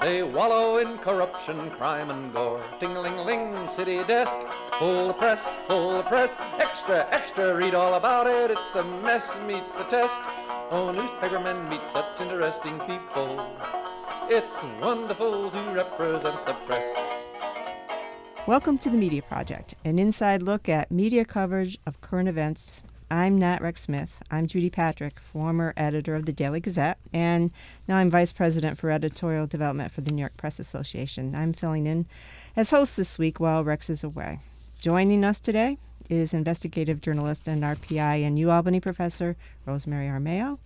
They wallow in corruption, crime, and gore. Ting-a-ling-ling, city desk, full the press, full the press. Extra, extra, read all about it. It's a mess, meets the test. Oh, newspapermen meet such interesting people. It's wonderful to represent the press. Welcome to the Media Project, an inside look at media coverage of current events. I'm Nat Rex Smith. I'm Judy Patrick, former editor of the Daily Gazette, and now I'm vice president for editorial development for the New York Press Association. I'm filling in as host this week while Rex is away. Joining us today is investigative journalist and RPI and UAlbany professor Rosemary Armao,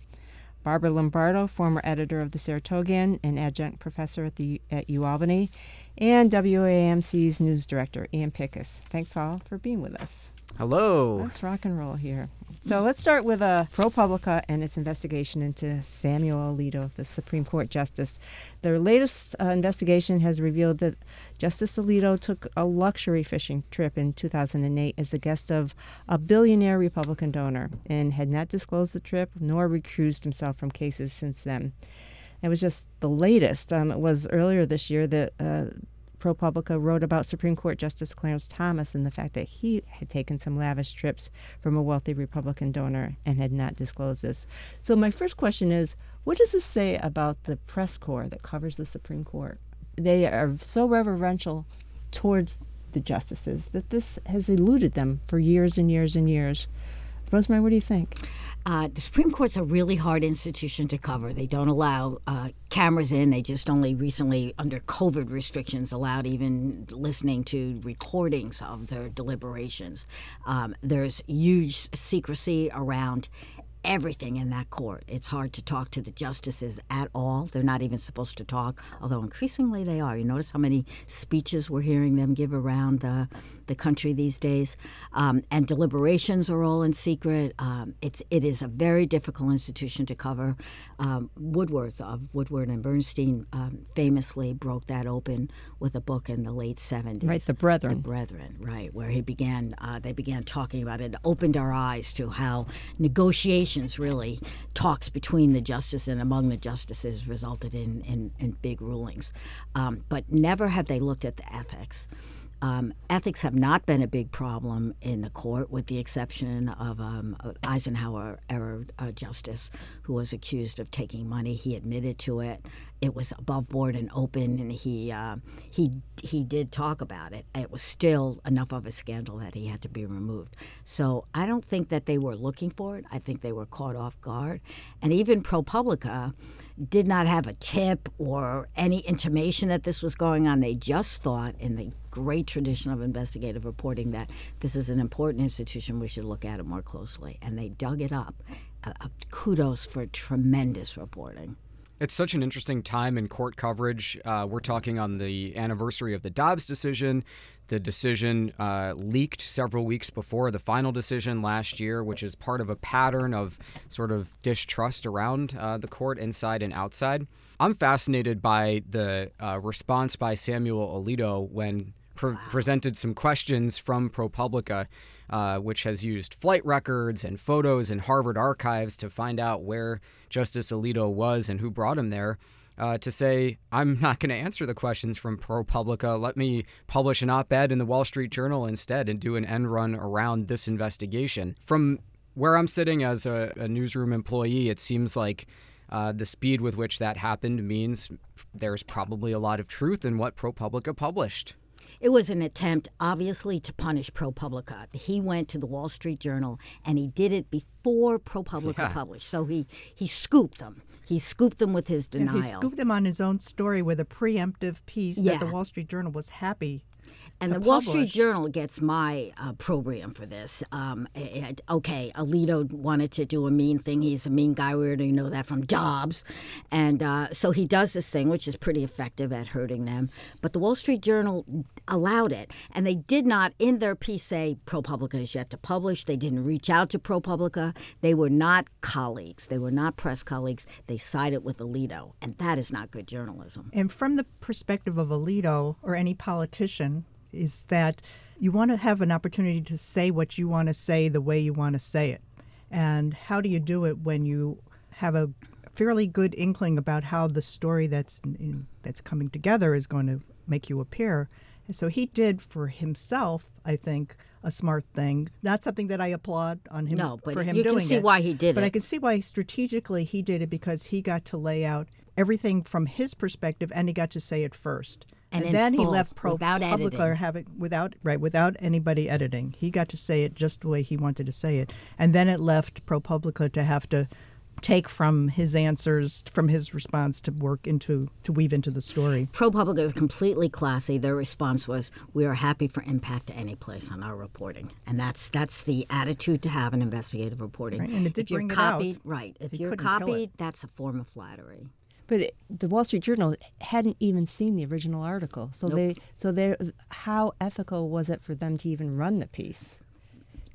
Barbara Lombardo, former editor of the Saratogian and adjunct professor at the at UAlbany, and WAMC's news director Ian Pickus. Thanks all for being with us. Hello. Let's rock and roll here. So let's start with uh, ProPublica and its investigation into Samuel Alito, the Supreme Court justice. Their latest uh, investigation has revealed that Justice Alito took a luxury fishing trip in 2008 as the guest of a billionaire Republican donor and had not disclosed the trip nor recused himself from cases since then. It was just the latest. Um, it was earlier this year that uh, ProPublica wrote about Supreme Court Justice Clarence Thomas and the fact that he had taken some lavish trips from a wealthy Republican donor and had not disclosed this. So, my first question is what does this say about the press corps that covers the Supreme Court? They are so reverential towards the justices that this has eluded them for years and years and years. Rosemary, what do you think? Uh, the Supreme Court's a really hard institution to cover. They don't allow uh, cameras in. They just only recently, under COVID restrictions, allowed even listening to recordings of their deliberations. Um, there's huge secrecy around everything in that court. It's hard to talk to the justices at all. They're not even supposed to talk, although increasingly they are. You notice how many speeches we're hearing them give around the the country these days, um, and deliberations are all in secret. Um, it's it is a very difficult institution to cover. Um, Woodworth of Woodward and Bernstein um, famously broke that open with a book in the late seventies. Right, the Brethren. The Brethren, right, where he began. Uh, they began talking about it. it. Opened our eyes to how negotiations really talks between the justice and among the justices resulted in in, in big rulings, um, but never have they looked at the ethics. Um, ethics have not been a big problem in the court, with the exception of um, Eisenhower era uh, justice, who was accused of taking money. He admitted to it. It was above board and open, and he uh, he he did talk about it. It was still enough of a scandal that he had to be removed. So I don't think that they were looking for it. I think they were caught off guard, and even ProPublica did not have a tip or any intimation that this was going on. They just thought, in the great tradition of investigative reporting, that this is an important institution. We should look at it more closely. And they dug it up. Uh, uh, kudos for tremendous reporting. It's such an interesting time in court coverage. Uh, we're talking on the anniversary of the Dobbs decision. The decision uh, leaked several weeks before the final decision last year, which is part of a pattern of sort of distrust around uh, the court, inside and outside. I'm fascinated by the uh, response by Samuel Alito when pre- presented some questions from ProPublica, uh, which has used flight records and photos in Harvard archives to find out where Justice Alito was and who brought him there. Uh, to say, I'm not going to answer the questions from ProPublica. Let me publish an op ed in the Wall Street Journal instead and do an end run around this investigation. From where I'm sitting as a, a newsroom employee, it seems like uh, the speed with which that happened means there's probably a lot of truth in what ProPublica published. It was an attempt, obviously, to punish ProPublica. He went to the Wall Street Journal and he did it before ProPublica yeah. published. So he, he scooped them. He scooped them with his denial. And he scooped them on his own story with a preemptive piece yeah. that the Wall Street Journal was happy And the Wall Street. Journal gets my uh, program for this. Um, eh, okay, Alito wanted to do a mean thing. He's a mean guy. We already know that from Dobbs. And uh, so he does this thing, which is pretty effective at hurting them. But the Wall Street Journal allowed it. And they did not, in their piece, say ProPublica is yet to publish. They didn't reach out to ProPublica. They were not colleagues. They were not press colleagues. They sided with Alito. And that is not good journalism. And from the perspective of Alito or any politician, is that you want to have an opportunity to say what you want to say the way you want to say it. And how do you do it when you have a fairly good inkling about how the story that's that's coming together is going to make you appear? And so he did for himself, I think, a smart thing. Not something that I applaud on him No, but for him you can see it. why he did it. but I can see why strategically he did it because he got to lay out everything from his perspective and he got to say it first. And in then he left Pro without Publica editing. having without right without anybody editing. He got to say it just the way he wanted to say it, and then it left ProPublica to have to take from his answers from his response to work into to weave into the story. ProPublica is completely classy. Their response was, "We are happy for impact to any place on our reporting," and that's that's the attitude to have in investigative reporting. Right, and it did if you're bring it out. copied, right? If He you're couldn't kill it. copied, that's a form of flattery. But it, the Wall Street Journal hadn't even seen the original article, so they so they how ethical was it for them to even run the piece?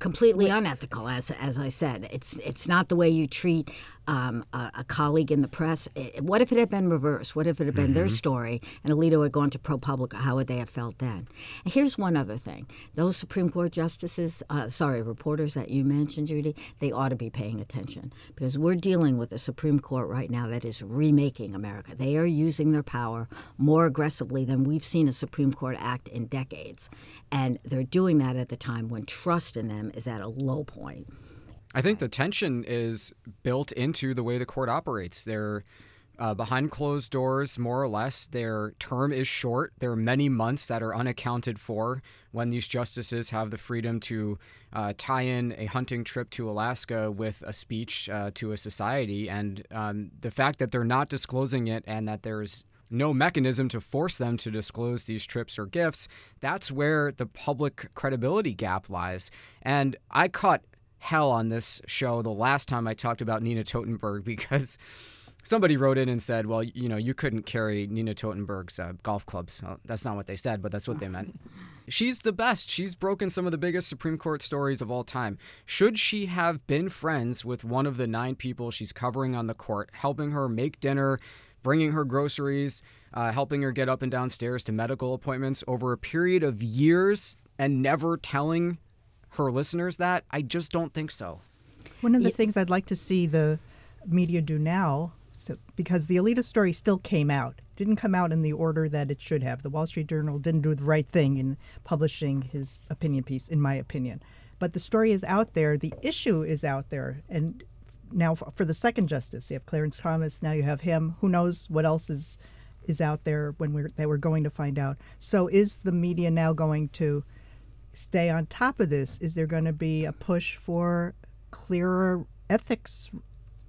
completely unethical as as I said. It's it's not the way you treat um, a, a colleague in the press I- what if it had been reversed? What if it had been their story and Alito had gone to ProPublica how would they have felt then? And here's one other thing. Those Supreme Court justices uh, sorry reporters that you mentioned Judy they ought to be paying attention because we're dealing with a Supreme Court right now that is remaking America. They are using their power more aggressively than we've seen a Supreme Court act in decades. And they're doing that at the time when trust in them is at a low point. I think the tension is built into the way the court operates. They're uh, behind closed doors, more or less. Their term is short. There are many months that are unaccounted for when these justices have the freedom to uh, tie in a hunting trip to Alaska with a speech uh, to a society. And um, the fact that they're not disclosing it and that there's no mechanism to force them to disclose these trips or gifts, that's where the public credibility gap lies. And I caught hell on this show the last time I talked about Nina Totenberg because somebody wrote in and said, well, you know, you couldn't carry Nina Totenberg's uh, golf clubs. Well, that's not what they said, but that's what they meant. She's the best. She's broken some of the biggest Supreme Court stories of all time. Should she have been friends with one of the nine people she's covering on the court, helping her make dinner, bringing her groceries, uh, helping her get up and downstairs to medical appointments over a period of years and never telling her listeners that? I just don't think so. One of the things I'd like to see the media do now, so, because the Alito story still came out, didn't come out in the order that it should have. The Wall Street Journal didn't do the right thing in publishing his opinion piece, in my opinion. But the story is out there, the issue is out there, and now for the second justice, you have Clarence Thomas. Now you have him. Who knows what else is is out there when we're that we're going to find out. So is the media now going to stay on top of this? Is there going to be a push for clearer ethics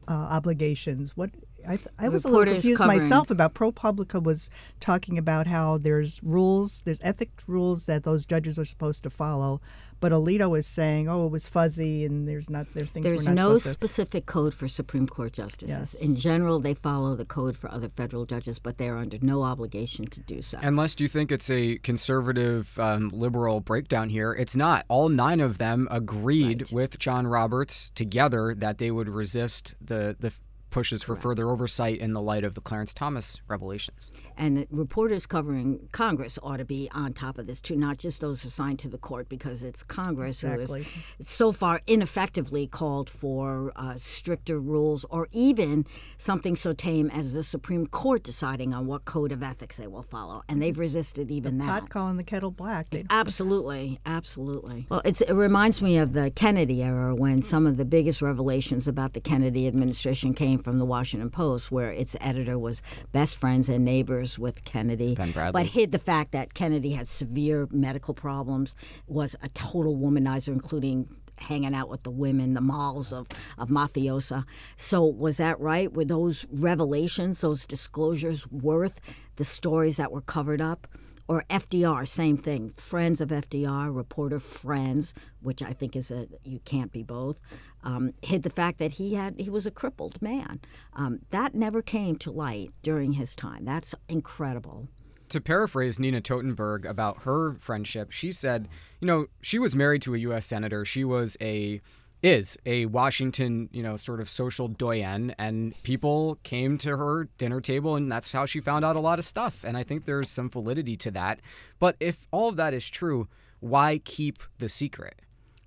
uh, obligations? What I, th- I was a little confused covering- myself about ProPublica was talking about how there's rules, there's ethic rules that those judges are supposed to follow, but Alito is saying, oh, it was fuzzy and there's not there things There's we're not no supposed to. specific code for Supreme Court justices. Yes. In general, they follow the code for other federal judges, but they are under no obligation to do so. Unless you think it's a conservative um, liberal breakdown here, it's not. All nine of them agreed with John Roberts together that they would resist the the pushes for further oversight in the light of the Clarence Thomas revelations. And reporters covering Congress ought to be on top of this too, not just those assigned to the court, because it's Congress Exactly. who has so far ineffectively called for uh, stricter rules, or even something so tame as the Supreme Court deciding on what code of ethics they will follow, and they've resisted even that. Pot calling the kettle black. Absolutely, absolutely. Well, it's, it reminds me of the Kennedy era when some of the biggest revelations about the Kennedy administration came from the Washington Post, where its editor was best friends and neighbors with Kennedy, Ben Bradlee. but hid the fact that Kennedy had severe medical problems, was a total womanizer, including hanging out with the women, the malls of, of mafiosa. So was that right? Were those revelations, those disclosures worth the stories that were covered up? or FDR, same thing. Friends of FDR, reporter friends, which I think is a you can't be both. Um, hid the fact that he had he was a crippled man. Um, that never came to light during his time. That's incredible. To paraphrase Nina Totenberg about her friendship, she said, you know, she was married to a U.S. senator. She was a is a Washington, you know, sort of social doyen, and people came to her dinner table, and that's how she found out a lot of stuff. And I think there's some validity to that. But if all of that is true, why keep the secret?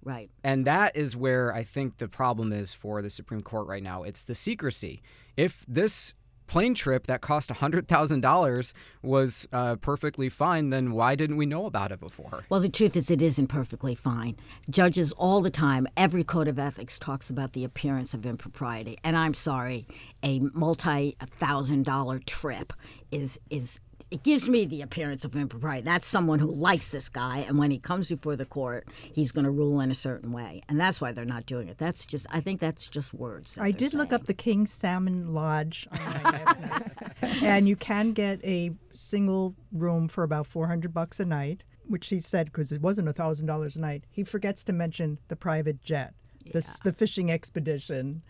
Right. And that is where I think the problem is for the Supreme Court right now. It's the secrecy. If this plane trip that cost $100,000 was uh, perfectly fine, then why didn't we know about it before? Well, the truth is, it isn't perfectly fine. Judges all the time, every code of ethics talks about the appearance of impropriety. And I'm sorry, a multi thousand dollar trip is, is it gives me the appearance of impropriety. That's someone who likes this guy, and when he comes before the court, he's going to rule in a certain way, and that's why they're not doing it. That's just, I think that's just words. I did look up the King Salmon Lodge online and you can get a single room for about four hundred bucks a night, which he said because it wasn't a thousand dollars a night. He forgets to mention the private jet, the the fishing expedition,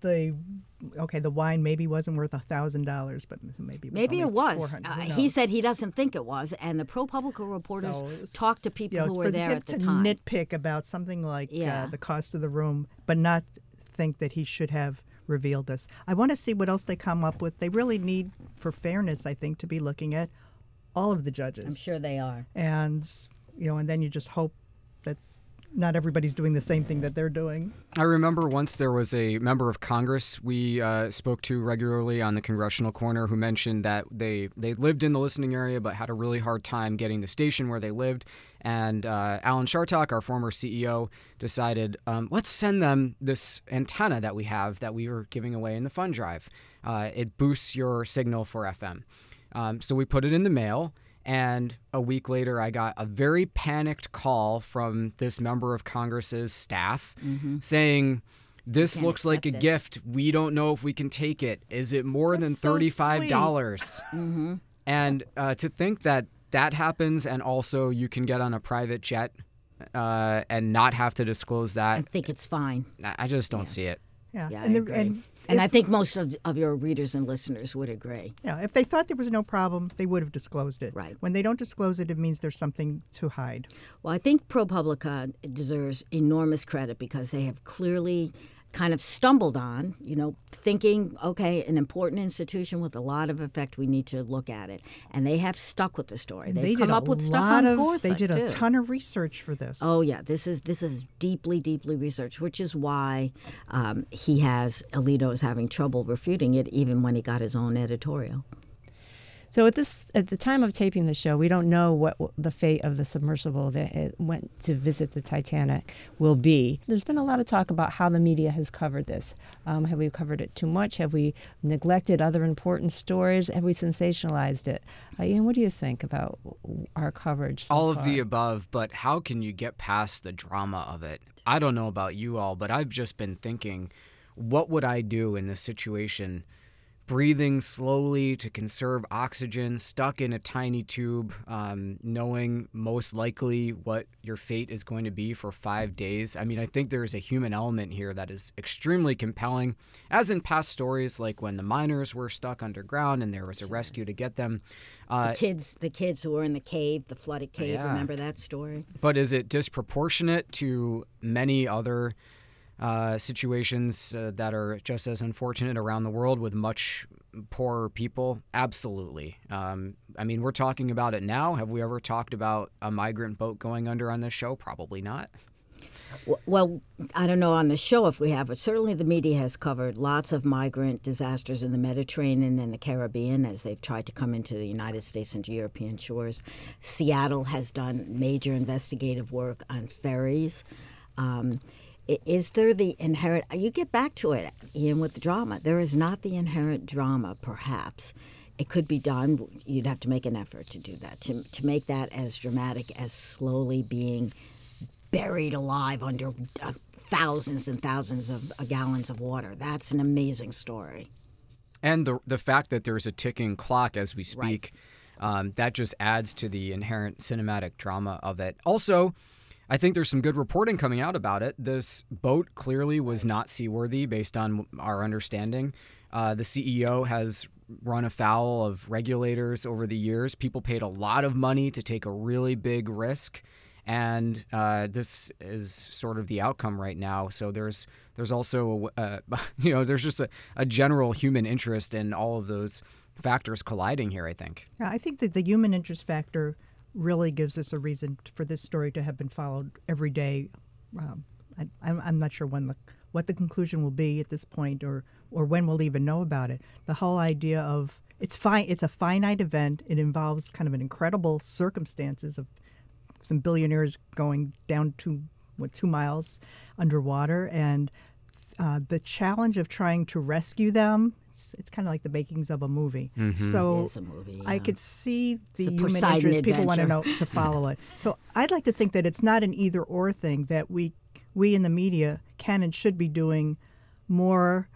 the okay, the wine maybe wasn't worth a thousand dollars, but maybe it was Maybe it was. Uh, he said he doesn't think it was, and the ProPublica reporters So was- talked to people you know, who were there at the to time. nitpick about something like Yeah. uh, the cost of the room, but not think that he should have revealed this. I want to see what else they come up with. They really need, for fairness, I think, to be looking at all of the judges, I'm sure they are. and you know, and then you just hope not everybody's doing the same thing that they're doing. I remember once there was a member of Congress we uh, spoke to regularly on the Congressional Corner who mentioned that they, they lived in the listening area but had a really hard time getting the station where they lived. And uh, Alan Chartock, our former CEO, decided um, let's send them this antenna that we have that we were giving away in the fund drive. Uh, it boosts your signal for FM. Um, so we put it in the mail. And a week later, I got a very panicked call from this member of Congress's staff saying, This looks like a this." gift. We don't know if we can take it. Is it more than That's so sweet. $35? dollars And uh, to think that that happens and also you can get on a private jet uh, and not have to disclose that. I think it's fine. I I just don't see it. Yeah, Yeah, and, I the- agree. and And if, I think most of, of your readers and listeners would agree. yeah, if they thought there was no problem, they would have disclosed it. Right. When they don't disclose it, it means there's something to hide. Well, I think ProPublica deserves enormous credit because they have clearly kind of stumbled on, you know, thinking, okay, an important institution with a lot of effect, we need to look at it. And they have stuck with the story. They've they come did up a with stuff on of. Gorsuch, they did a too. ton of research for this. Oh yeah, this is this is deeply, deeply researched, which is why um, he has Alito is having trouble refuting it, even when he got his own editorial. So at this at the time of taping the show, we don't know what w- the fate of the submersible that it went to visit the Titanic will be. There's been a lot of talk about how the media has covered this. Um, have we covered it too much? Have we neglected other important stories? Have we sensationalized it? Uh, Ian, what do you think about our coverage? so all of the above, but how can you get past the drama of it? I don't know about you all, but I've just been thinking, what would I do in this situation? Breathing slowly to conserve oxygen, stuck in a tiny tube, um, knowing most likely what your fate is going to be for five days. I mean, I think there's a human element here that is extremely compelling, as in past stories like when the miners were stuck underground and there was a rescue to get them. Uh, The kids, the kids who were in the cave, the flooded cave. Yeah. Remember that story? but is it disproportionate to many other uh, situations uh, that are just as unfortunate around the world with much poorer people? Absolutely. Um, I mean, we're talking about it now. Have we ever talked about a migrant boat going under on this show? Probably not. Well, I don't know on the show if we have, but certainly the media has covered lots of migrant disasters in the Mediterranean and the Caribbean as they've tried to come into the United States and to European shores. Seattle has done major investigative work on ferries. Um, is there the inherent? You get back to it, Ian, with the drama. There is not the inherent drama, perhaps. It could be done. You'd have to make an effort to do that, to, to make that as dramatic as slowly being buried alive under uh, thousands and thousands of uh, gallons of water. That's an amazing story. And the the fact that there's a ticking clock as we speak. Um, that just adds to the inherent cinematic drama of it. Also, I think there's some good reporting coming out about it. This boat clearly was not seaworthy based on our understanding. Uh, the CEO has run afoul of regulators over the years. People paid a lot of money to take a really big risk, and uh, this is sort of the outcome right now. So there's there's also uh, you know there's just a, a general human interest in all of those factors colliding here. I think. Yeah, I think that the human interest factor really gives us a reason for this story to have been followed every day. Um, I, I'm not sure when the what the conclusion will be at this point, or or when we'll even know about it. The whole idea of it's fine. It's a finite event. It involves kind of an incredible circumstances of some billionaires going down to what two miles underwater, and uh, the challenge of trying to rescue them it's it's kind of like the makings of a movie. Mm-hmm. So a movie, I could see the It's human Poseidon interest. People want to know to follow it. So I'd like to think that it's not an either or thing. That we we in the media can and should be doing more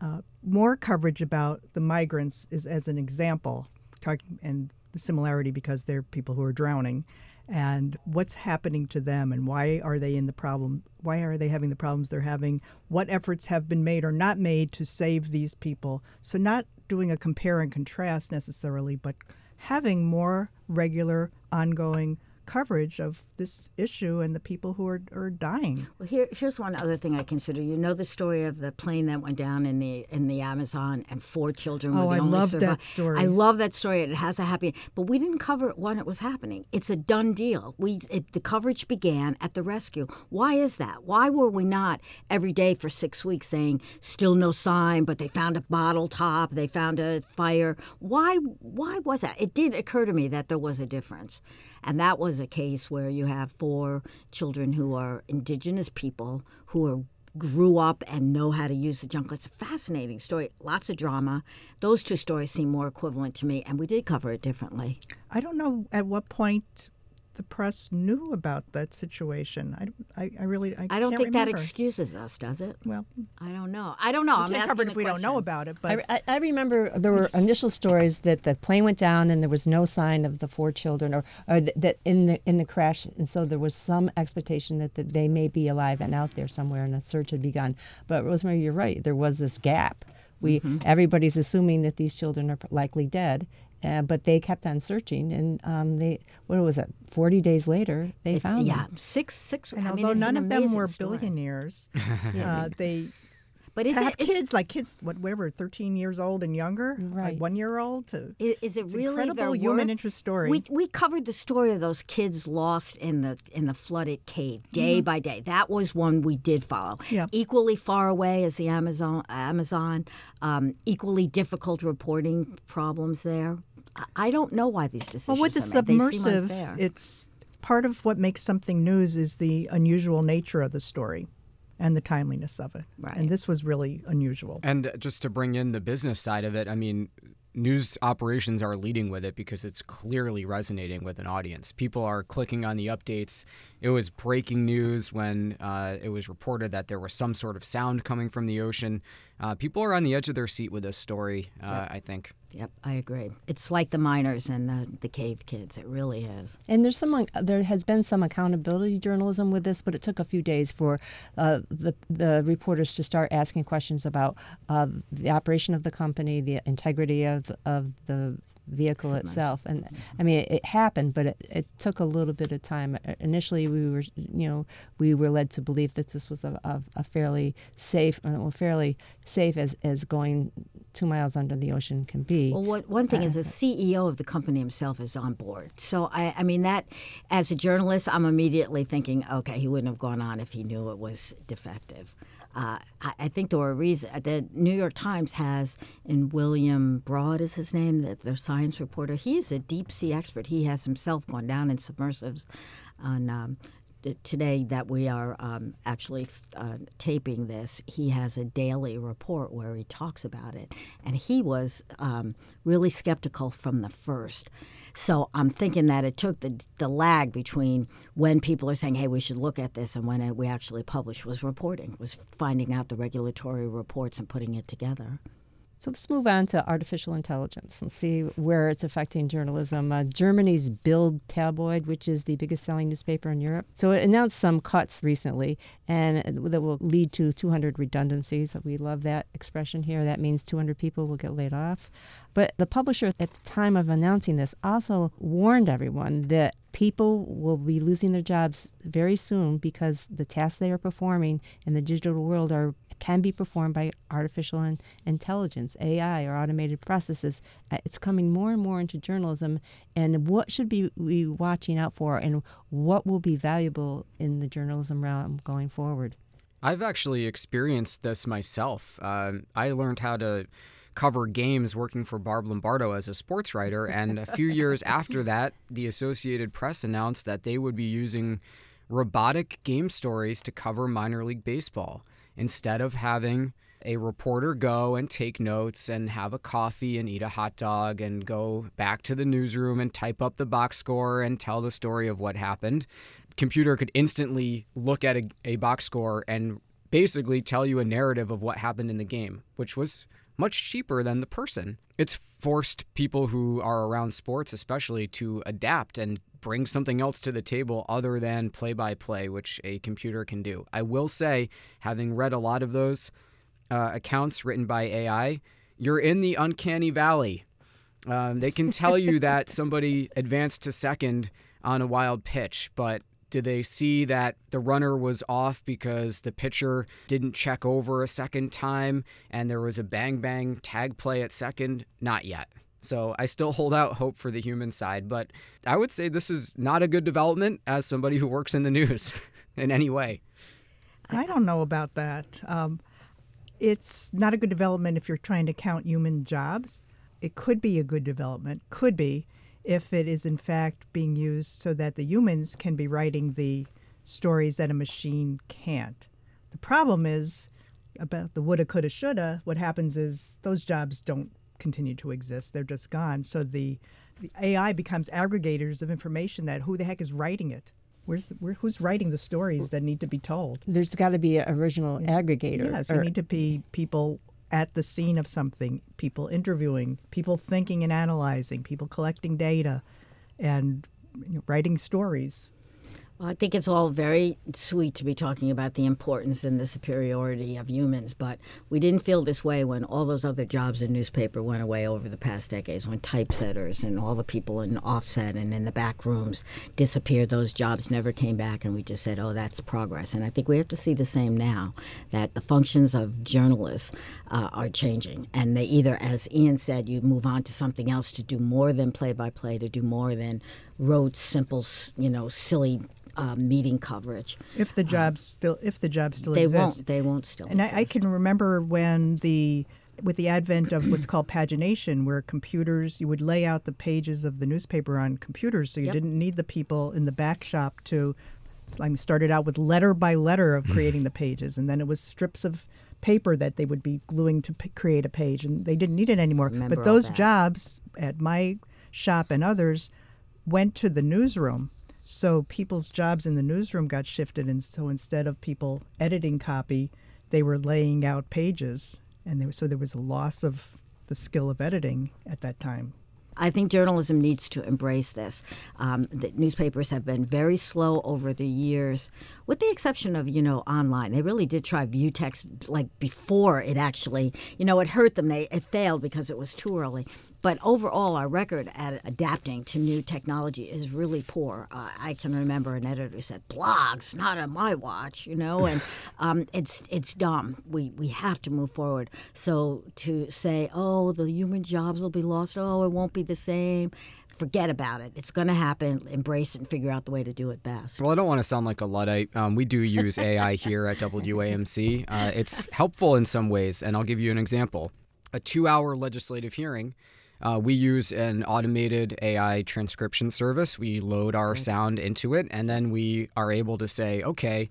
uh, more coverage about the migrants is as an example, talking and the similarity because they're people who are drowning, and what's happening to them and why are they in the problem? Why are they having the problems they're having? What efforts have been made or not made to save these people? So not doing a compare and contrast necessarily, but having more regular, ongoing coverage of this issue and the people who are, are dying. Well, here, here's one other thing I consider. You know the story of the plane that went down in the in the Amazon, and four children were Oh, the I only love that story. I love that story. It has a happy, but we didn't cover it when it was happening. It's a done deal. We it, the coverage began at the rescue. Why is that? Why were we not every day for six weeks saying still no sign, but they found a bottle top, they found a fire? Why? Why was that? It did occur to me that there was a difference. And that was a case where you have four children who are indigenous people who are grew up and know how to use the jungle. It's a fascinating story. Lots of drama. Those two stories seem more equivalent to me, and we did cover it differently. I don't know at what point the press knew about that situation. I, I, I really I, I don't can't think that excuses us, does it? Well, I don't know. I don't know. we I'm can't asking cover it the if we don't know about it. But I, I, I remember there were initial stories that the plane went down and there was no sign of the four children, or, or th- that in the in the crash, and so there was some expectation that, that they may be alive and out there somewhere, and a search had begun. But Rosemary, you're right. There was this gap. We mm-hmm. everybody's assuming that these children are likely dead. Uh, but they kept on searching, and um, they what was it? Forty days later, they It- found yeah, them. six, six. and I although it's none an of them were story. billionaires, uh, they But is to it have is- kids like kids, whatever, thirteen years old and younger, Right. like one year old to. I- Is it It's really incredible human worth? interest story. We we covered the story of those kids lost in the in the flooded cave day by day. That was one we did follow. Mm-hmm. Yeah. Equally far away as the Amazon Amazon. Um, equally difficult reporting problems there. I, I don't know why these decisions. Well, with the are made. They seem submersive, it's part of what makes something news is the unusual nature of the story and the timeliness of it. Right. And this was really unusual. And just to bring in the business side of it, I mean, news operations are leading with it because it's clearly resonating with an audience. People are clicking on the updates. It was breaking news when uh, it was reported that there was some sort of sound coming from the ocean. Uh, people are on the edge of their seat with this story, uh, I think. Yep, I agree. It's like the miners and the, the cave kids. It really is. And there's some there has been some accountability journalism with this, but it took a few days for uh, the the reporters to start asking questions about uh, the operation of the company, the integrity of of the vehicle Submersible. itself. And I mean, it, it happened, but it, it took a little bit of time. Uh, Initially, we were you know we were led to believe that this was a, a, a fairly safe, uh, well, fairly safe as as going two miles under the ocean can be. Well, what, one thing is Uh, the CEO of the company himself is on board. So, I, I mean, that as a journalist, I'm immediately thinking, okay, he wouldn't have gone on if he knew it was defective. Uh, I, think there were reasons. The New York Times has, and William Broad is his name, the, science reporter. He's a deep sea expert. He has himself gone down in submersives on. Um, Today, that we are um, actually uh, taping this, he has a daily report where he talks about it. And he was um, really skeptical from the first. So I'm thinking that it took the, the lag between when people are saying, hey, we should look at this, and when it, we actually published was reporting, was finding out the regulatory reports and putting it together. So let's move on to artificial intelligence and see where it's affecting journalism. Uh, Germany's Bild tabloid, which is the biggest selling newspaper in Europe, so it announced some cuts recently, and that will lead to 200 redundancies. We love that expression here. That means 200 people will get laid off. But the publisher at the time of announcing this also warned everyone that people will be losing their jobs very soon because the tasks they are performing in the digital world are can be performed by artificial in- intelligence, AI, or automated processes. Uh, it's coming more and more into journalism. And what should be we watching out for, and what will be valuable in the journalism realm going forward? I've actually experienced this myself. Uh, I learned how to cover games working for Barb Lombardo as a sports writer. And a few years after that, the Associated Press announced that they would be using robotic game stories to cover minor league baseball instead of having a reporter go and take notes and have a coffee and eat a hot dog and go back to the newsroom and type up the box score and tell the story of what happened. Computer could instantly look at a, a box score and basically tell you a narrative of what happened in the game, which was much cheaper than the person. It's forced people who are around sports, especially, to adapt and bring something else to the table other than play by play, which a computer can do. I will say, having read a lot of those uh, accounts written by AI, you're in the uncanny valley. Um, they can tell you that somebody advanced to second on a wild pitch, but do they see that the runner was off because the pitcher didn't check over a second time and there was a bang bang tag play at second? Not yet. So I still hold out hope for the human side, but I would say this is not a good development as somebody who works in the news in any way. I don't know about that. Um, it's not a good development if you're trying to count human jobs. It could be a good development, could be, if it is in fact being used so that the humans can be writing the stories that a machine can't. The problem is about the woulda, coulda, shoulda. What happens is those jobs don't continue to exist. They're just gone. So the, the AI becomes aggregators of information that who the heck is writing it? Where's the, where, who's writing the stories that need to be told? There's got to be an original aggregator. Yes, there need to be people at the scene of something, people interviewing, people thinking and analyzing, people collecting data, and you know, writing stories. I think it's all very sweet to be talking about the importance and the superiority of humans, but we didn't feel this way when all those other jobs in newspaper went away over the past decades, when typesetters and all the people in offset and in the back rooms disappeared. Those jobs never came back, and we just said, oh, that's progress. And I think we have to see the same now, that the functions of journalists uh, are changing. And they either, as Ian said, you move on to something else to do more than play by play, to do more than rote, simple, you know, silly uh, meeting coverage. If the jobs um, still, if the jobs still they exist, won't. They won't still. And I, I, can remember when the with the advent of what's called pagination, where computers you would lay out the pages of the newspaper on computers, so you yep. didn't need the people in the back shop to. I started out with letter by letter of creating the pages, and then it was strips of paper that they would be gluing to p- create a page, and they didn't need it anymore. Remember but those jobs at my shop and others went to the newsroom so people's jobs in the newsroom got shifted, and so instead of people editing copy, they were laying out pages, and so there was a loss of the skill of editing at that time. I think journalism needs to embrace this. Um, newspapers have been very slow over the years, with the exception of you know online. They really did try view text like before it actually, you know, it hurt them. They it failed because it was too early. But overall, our record at adapting to new technology is really poor. Uh, I can remember an editor said, "Blogs, not on my watch," you know, and um, it's it's dumb. We we have to move forward. So to say, "Oh, the human jobs will be lost," "Oh, it won't be the same," forget about it. It's going to happen. Embrace it and figure out the way to do it best. Well, I don't want to sound like a Luddite. Um, we do use AI here at WAMC. Uh, it's helpful in some ways, and I'll give you an example. A two hour legislative hearing. Uh, we use an automated AI transcription service. We load our okay. sound into it, and then we are able to say, okay,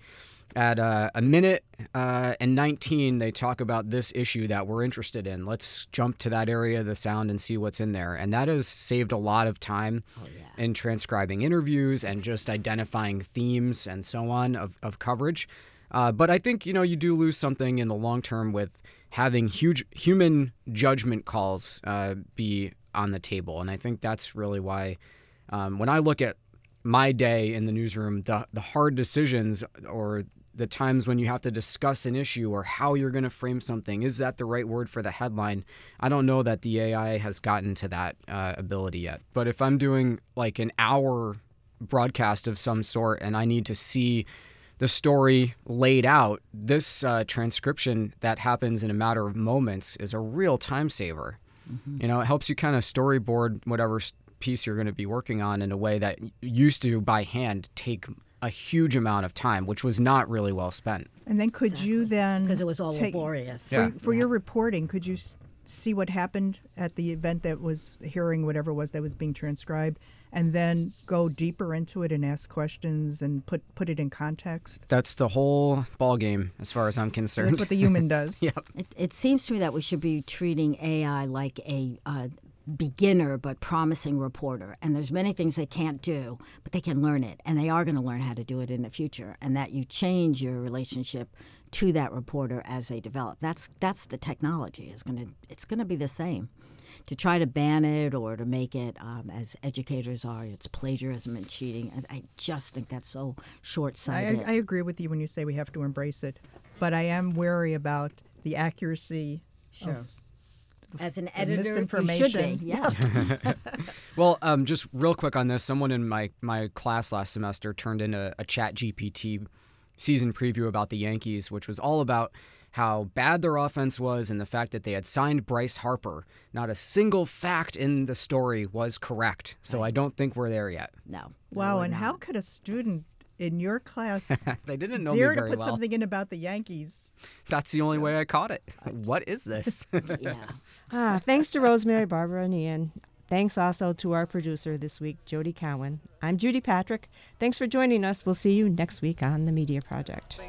at uh, a minute uh, and 19, they talk about this issue that we're interested in. Let's jump to that area of the sound and see what's in there. And that has saved a lot of time oh, yeah. in transcribing interviews and just identifying themes and so on of, of coverage. Uh, but I think, you know, you do lose something in the long term with having huge human judgment calls uh, be on the table. And I think that's really why um, when I look at my day in the newsroom, the, the hard decisions or the times when you have to discuss an issue or how you're going to frame something. Is that the right word for the headline? I don't know that the AI has gotten to that uh, ability yet. But if I'm doing like an hour broadcast of some sort and I need to see the story laid out, this uh, transcription that happens in a matter of moments is a real time saver. Mm-hmm. You know, it helps you kind of storyboard whatever piece you're going to be working on in a way that used to by hand take a huge amount of time, which was not really well spent. And then could exactly. you then because it was all take, laborious for, yeah. for yeah. your reporting? Could you see what happened at the event that was hearing whatever it was that was being transcribed, and then go deeper into it and ask questions and put put it in context? That's the whole ball game, as far as I'm concerned. That's what the human does. yeah. It, it, seems to me that we should be treating AI like a uh, beginner but promising reporter and there's many things they can't do but they can learn it and they are going to learn how to do it in the future and that you change your relationship to that reporter as they develop that's that's the technology is going to it's going to be the same to try to ban it or to make it um, as educators are it's plagiarism and cheating i just think that's so short-sighted I, I agree with you when you say we have to embrace it but i am wary about the accuracy sure. of as an editor, you should be. Yes. well, um, just real quick on this, someone in my my class last semester turned in a, a Chat GPT season preview about the Yankees, which was all about how bad their offense was and the fact that they had signed Bryce Harper. Not a single fact in the story was correct. So right. I don't think we're there yet. No. Wow, no, and not. how could a student in your class they didn't know dare me very to put well. something in about the Yankees. That's the only way I caught it. What is this? yeah. Ah, thanks to Rosemary, Barbara, and Ian. Thanks also to our producer this week, Jody Cowan. I'm Judy Patrick. Thanks for joining us. We'll see you next week on The Media Project.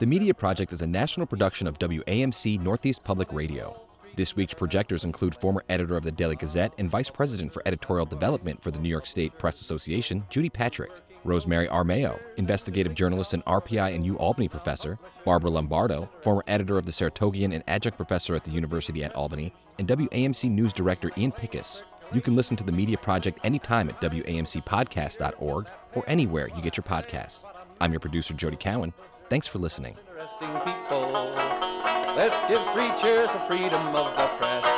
The Media Project is a national production of WAMC Northeast Public Radio. This week's projectors include former editor of the Daily Gazette and vice president for editorial development for the New York State Press Association, Judy Patrick. Rosemary Armao, investigative journalist and RPI and U Albany professor, Barbara Lombardo, former editor of the Saratogian and adjunct professor at the University at Albany, and WAMC News Director Ian Pickus. You can listen to the Media Project anytime at WAMCpodcast.org or anywhere you get your podcasts. I'm your producer, Jody Cowan. Thanks for listening. Let's give cheers for freedom of the press.